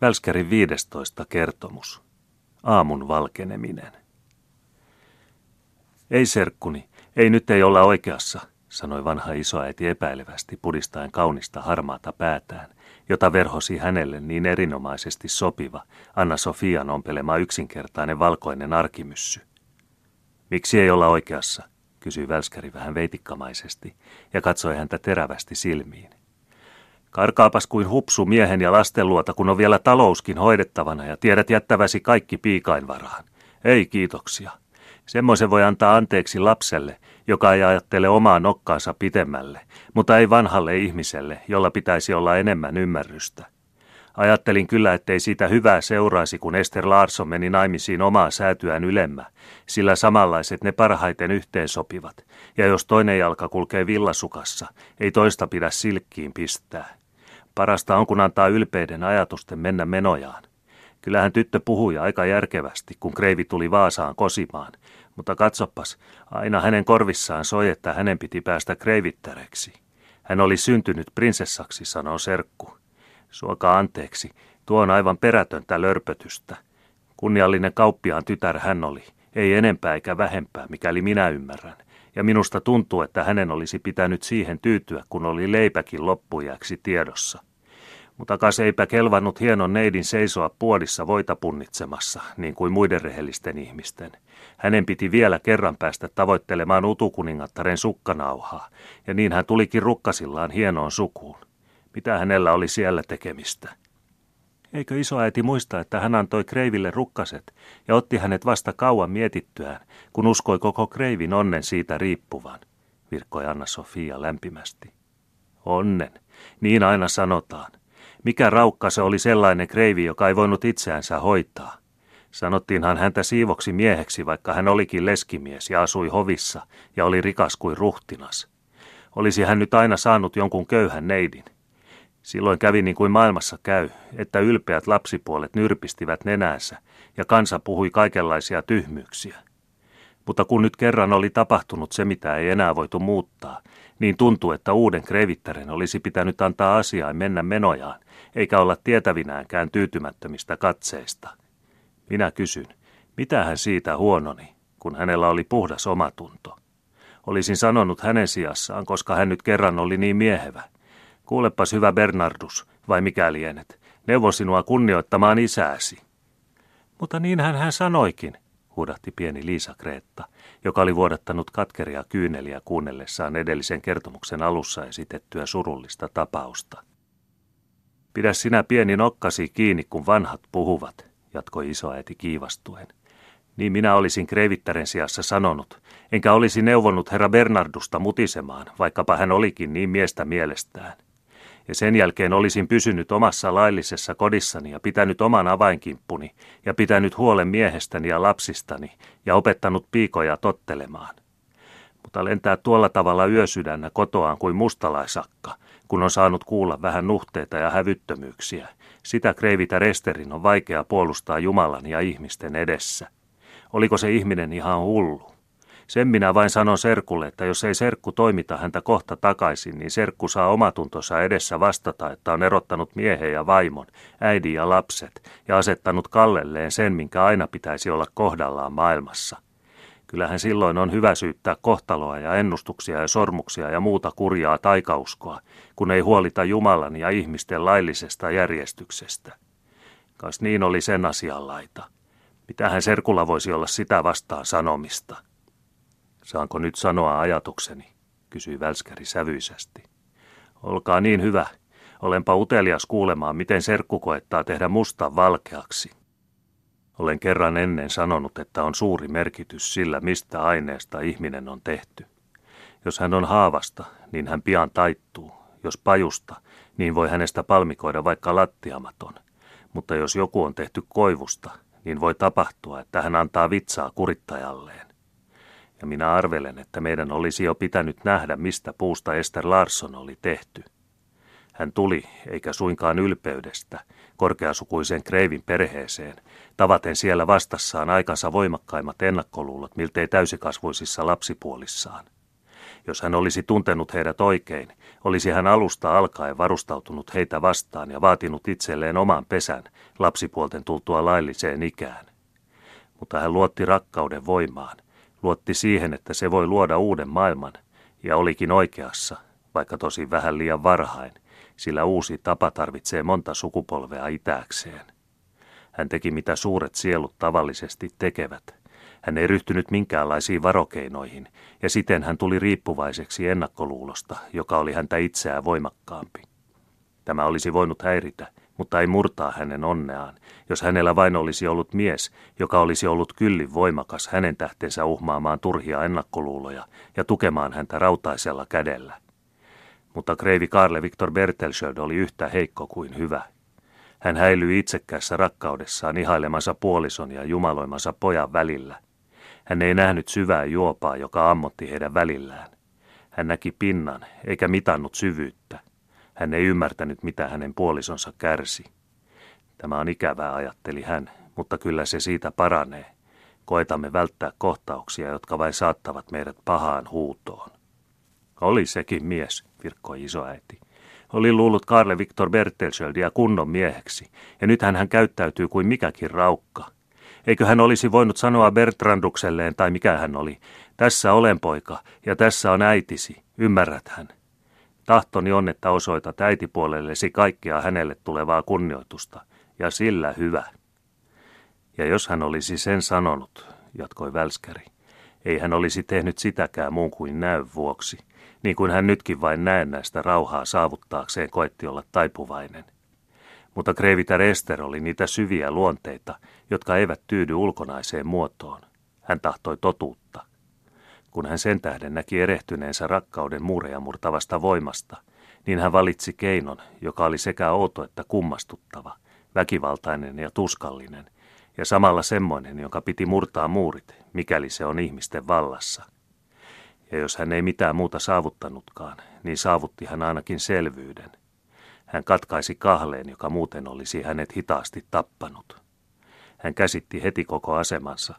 Välskärin 15 kertomus. Aamun valkeneminen. Ei serkkuni, ei nyt ei olla oikeassa, sanoi vanha isoäiti epäilevästi pudistaen kaunista harmaata päätään, jota verhosi hänelle niin erinomaisesti sopiva Anna Sofian ompelema yksinkertainen valkoinen arkimyssy. Miksi ei olla oikeassa, kysyi Välskäri vähän veitikkamaisesti ja katsoi häntä terävästi silmiin. Karkaapas kuin hupsu miehen ja lasten luota, kun on vielä talouskin hoidettavana ja tiedät jättäväsi kaikki piikainvaraan. Ei kiitoksia. Semmoisen voi antaa anteeksi lapselle, joka ei ajattele omaa nokkaansa pitemmälle, mutta ei vanhalle ihmiselle, jolla pitäisi olla enemmän ymmärrystä. Ajattelin kyllä, ettei siitä hyvää seuraisi, kun Ester Larsson meni naimisiin omaa säätyään ylemmä, sillä samanlaiset ne parhaiten yhteensopivat, ja jos toinen jalka kulkee villasukassa, ei toista pidä silkkiin pistää. Parasta on, kun antaa ylpeiden ajatusten mennä menojaan. Kyllähän tyttö puhui aika järkevästi, kun kreivi tuli Vaasaan kosimaan, mutta katsopas, aina hänen korvissaan soi, että hänen piti päästä kreivittäreksi. Hän oli syntynyt prinsessaksi, sanoo serkku. Suokaa anteeksi, tuo on aivan perätöntä lörpötystä. Kunniallinen kauppiaan tytär hän oli, ei enempää eikä vähempää, mikäli minä ymmärrän. Ja minusta tuntuu, että hänen olisi pitänyt siihen tyytyä, kun oli leipäkin loppujäksi tiedossa. Mutta kas eipä kelvannut hienon neidin seisoa puodissa voita punnitsemassa, niin kuin muiden rehellisten ihmisten. Hänen piti vielä kerran päästä tavoittelemaan utukuningattaren sukkanauhaa, ja niin hän tulikin rukkasillaan hienoon sukuun. Mitä hänellä oli siellä tekemistä? Eikö isoäiti muista, että hän antoi Kreiville rukkaset ja otti hänet vasta kauan mietittyään, kun uskoi koko Kreivin onnen siitä riippuvan, virkkoi Anna-Sofia lämpimästi. Onnen, niin aina sanotaan. Mikä raukka se oli sellainen kreivi, joka ei voinut itseänsä hoitaa? Sanottiinhan häntä siivoksi mieheksi, vaikka hän olikin leskimies ja asui hovissa ja oli rikas kuin ruhtinas. Olisi hän nyt aina saanut jonkun köyhän neidin. Silloin kävi niin kuin maailmassa käy, että ylpeät lapsipuolet nyrpistivät nenäänsä ja kansa puhui kaikenlaisia tyhmyyksiä. Mutta kun nyt kerran oli tapahtunut se, mitä ei enää voitu muuttaa, niin tuntui, että uuden krevittären olisi pitänyt antaa asiaan mennä menojaan, eikä olla tietävinäänkään tyytymättömistä katseista. Minä kysyn, mitä hän siitä huononi, kun hänellä oli puhdas omatunto. Olisin sanonut hänen sijassaan, koska hän nyt kerran oli niin miehevä. Kuulepas hyvä Bernardus, vai mikä lienet, neuvon sinua kunnioittamaan isääsi. Mutta niinhän hän sanoikin, huudahti pieni Liisa Kreetta, joka oli vuodattanut katkeria kyyneliä kuunnellessaan edellisen kertomuksen alussa esitettyä surullista tapausta. Pidä sinä pieni nokkasi kiinni, kun vanhat puhuvat, jatkoi isoäiti kiivastuen. Niin minä olisin Kreivittären sijassa sanonut, enkä olisi neuvonut herra Bernardusta mutisemaan, vaikkapa hän olikin niin miestä mielestään. Ja sen jälkeen olisin pysynyt omassa laillisessa kodissani ja pitänyt oman avainkimppuni ja pitänyt huolen miehestäni ja lapsistani ja opettanut piikoja tottelemaan. Mutta lentää tuolla tavalla yösydännä kotoaan kuin mustalaisakka, kun on saanut kuulla vähän nuhteita ja hävyttömyyksiä. Sitä kreivitä resterin on vaikea puolustaa Jumalan ja ihmisten edessä. Oliko se ihminen ihan hullu? Sen minä vain sanon Serkulle, että jos ei Serkku toimita häntä kohta takaisin, niin Serkku saa omatuntonsa edessä vastata, että on erottanut miehen ja vaimon, äidin ja lapset, ja asettanut kallelleen sen, minkä aina pitäisi olla kohdallaan maailmassa – Kyllähän silloin on hyvä syyttää kohtaloa ja ennustuksia ja sormuksia ja muuta kurjaa taikauskoa, kun ei huolita Jumalan ja ihmisten laillisesta järjestyksestä. Kas niin oli sen asian laita. Mitähän Serkulla voisi olla sitä vastaan sanomista? Saanko nyt sanoa ajatukseni, kysyi Välskäri sävyisesti. Olkaa niin hyvä. Olenpa utelias kuulemaan, miten Serkku koettaa tehdä musta valkeaksi. Olen kerran ennen sanonut, että on suuri merkitys sillä, mistä aineesta ihminen on tehty. Jos hän on haavasta, niin hän pian taittuu. Jos pajusta, niin voi hänestä palmikoida vaikka lattiamaton. Mutta jos joku on tehty koivusta, niin voi tapahtua, että hän antaa vitsaa kurittajalleen. Ja minä arvelen, että meidän olisi jo pitänyt nähdä, mistä puusta Ester Larsson oli tehty. Hän tuli, eikä suinkaan ylpeydestä, korkeasukuisen Kreivin perheeseen, tavaten siellä vastassaan aikansa voimakkaimmat ennakkoluulot miltei täysikasvuisissa lapsipuolissaan. Jos hän olisi tuntenut heidät oikein, olisi hän alusta alkaen varustautunut heitä vastaan ja vaatinut itselleen oman pesän lapsipuolten tultua lailliseen ikään. Mutta hän luotti rakkauden voimaan, luotti siihen, että se voi luoda uuden maailman, ja olikin oikeassa, vaikka tosi vähän liian varhain, sillä uusi tapa tarvitsee monta sukupolvea itääkseen. Hän teki mitä suuret sielut tavallisesti tekevät – hän ei ryhtynyt minkäänlaisiin varokeinoihin, ja siten hän tuli riippuvaiseksi ennakkoluulosta, joka oli häntä itseään voimakkaampi. Tämä olisi voinut häiritä, mutta ei murtaa hänen onneaan, jos hänellä vain olisi ollut mies, joka olisi ollut kyllin voimakas hänen tähtensä uhmaamaan turhia ennakkoluuloja ja tukemaan häntä rautaisella kädellä. Mutta kreivi Karle Victor Bertelsöld oli yhtä heikko kuin hyvä. Hän häilyi itsekkäässä rakkaudessaan ihailemansa puolison ja jumaloimansa pojan välillä – hän ei nähnyt syvää juopaa, joka ammotti heidän välillään. Hän näki pinnan, eikä mitannut syvyyttä. Hän ei ymmärtänyt, mitä hänen puolisonsa kärsi. Tämä on ikävää, ajatteli hän, mutta kyllä se siitä paranee. Koetamme välttää kohtauksia, jotka vain saattavat meidät pahaan huutoon. Oli sekin mies, virkkoi isoäiti. Oli luullut Karle Viktor Bertelschöldia kunnon mieheksi, ja nythän hän käyttäytyy kuin mikäkin raukka – Eikö hän olisi voinut sanoa Bertrandukselleen tai mikä hän oli, tässä olen poika ja tässä on äitisi, ymmärrät hän. Tahtoni on, että osoitat äitipuolellesi kaikkea hänelle tulevaa kunnioitusta, ja sillä hyvä. Ja jos hän olisi sen sanonut, jatkoi Välskäri, ei hän olisi tehnyt sitäkään muun kuin näyn vuoksi, niin kuin hän nytkin vain näennäistä rauhaa saavuttaakseen koetti olla taipuvainen – mutta Greviter Ester oli niitä syviä luonteita, jotka eivät tyydy ulkonaiseen muotoon. Hän tahtoi totuutta. Kun hän sen tähden näki erehtyneensä rakkauden muureja murtavasta voimasta, niin hän valitsi keinon, joka oli sekä outo että kummastuttava, väkivaltainen ja tuskallinen, ja samalla semmoinen, joka piti murtaa muurit, mikäli se on ihmisten vallassa. Ja jos hän ei mitään muuta saavuttanutkaan, niin saavutti hän ainakin selvyyden. Hän katkaisi kahleen, joka muuten olisi hänet hitaasti tappanut. Hän käsitti heti koko asemansa.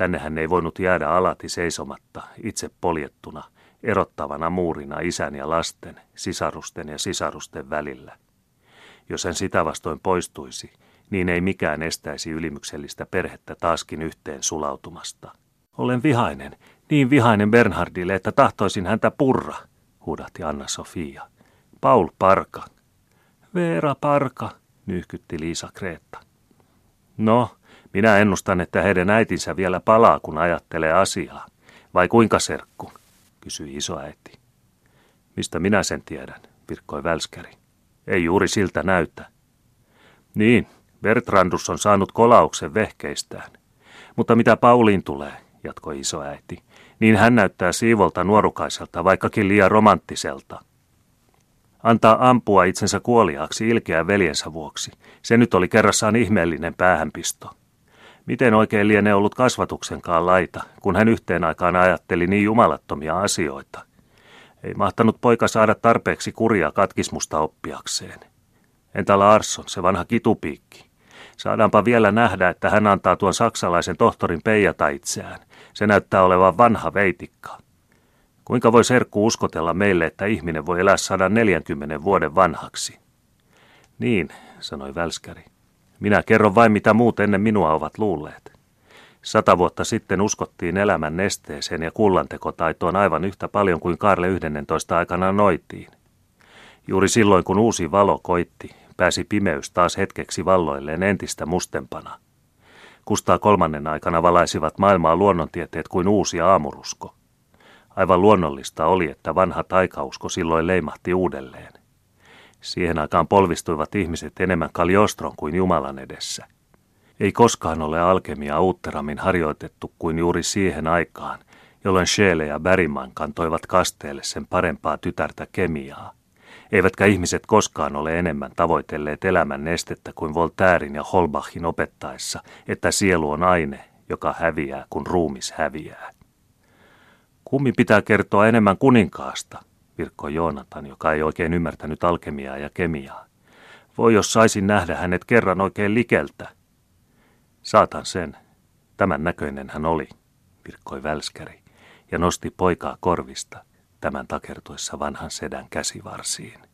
Tänne hän ei voinut jäädä alati seisomatta, itse poljettuna, erottavana muurina isän ja lasten, sisarusten ja sisarusten välillä. Jos hän sitä vastoin poistuisi, niin ei mikään estäisi ylimyksellistä perhettä taaskin yhteen sulautumasta. Olen vihainen, niin vihainen Bernhardille, että tahtoisin häntä purra, huudahti Anna-Sofia. Paul Parka, Veera Parka, nyhkytti Liisa Kreetta. No, minä ennustan, että heidän äitinsä vielä palaa, kun ajattelee asiaa. Vai kuinka serkku? kysyi isoäiti. Mistä minä sen tiedän, virkkoi Välskäri. Ei juuri siltä näytä. Niin, Bertrandus on saanut kolauksen vehkeistään. Mutta mitä Pauliin tulee, jatkoi isoäiti, niin hän näyttää siivolta nuorukaiselta, vaikkakin liian romanttiselta antaa ampua itsensä kuoliaaksi ilkeä veljensä vuoksi. Se nyt oli kerrassaan ihmeellinen päähänpisto. Miten oikein lienee ollut kasvatuksenkaan laita, kun hän yhteen aikaan ajatteli niin jumalattomia asioita? Ei mahtanut poika saada tarpeeksi kuria katkismusta oppiakseen. Entä Larsson, se vanha kitupiikki? Saadaanpa vielä nähdä, että hän antaa tuon saksalaisen tohtorin peijata itseään. Se näyttää olevan vanha veitikka. Kuinka voi serkku uskotella meille, että ihminen voi elää 140 vuoden vanhaksi? Niin, sanoi Välskäri. Minä kerron vain, mitä muut ennen minua ovat luulleet. Sata vuotta sitten uskottiin elämän nesteeseen ja kullantekotaitoon aivan yhtä paljon kuin Karle 11 aikana noitiin. Juuri silloin, kun uusi valo koitti, pääsi pimeys taas hetkeksi valloilleen entistä mustempana. Kustaa kolmannen aikana valaisivat maailmaa luonnontieteet kuin uusi aamurusko. Aivan luonnollista oli, että vanha taikausko silloin leimahti uudelleen. Siihen aikaan polvistuivat ihmiset enemmän Kaliostron kuin Jumalan edessä. Ei koskaan ole alkemia uutterammin harjoitettu kuin juuri siihen aikaan, jolloin Scheele ja Bergman kantoivat kasteelle sen parempaa tytärtä kemiaa. Eivätkä ihmiset koskaan ole enemmän tavoitelleet elämän nestettä kuin Voltairin ja Holbachin opettaessa, että sielu on aine, joka häviää, kun ruumis häviää. Kummi pitää kertoa enemmän kuninkaasta, virkkoi Joonatan, joka ei oikein ymmärtänyt alkemiaa ja kemiaa. Voi jos saisin nähdä hänet kerran oikein likeltä. Saatan sen. Tämän näköinen hän oli, virkkoi Välskäri, ja nosti poikaa korvista. tämän takertuessa vanhan sedän käsivarsiin.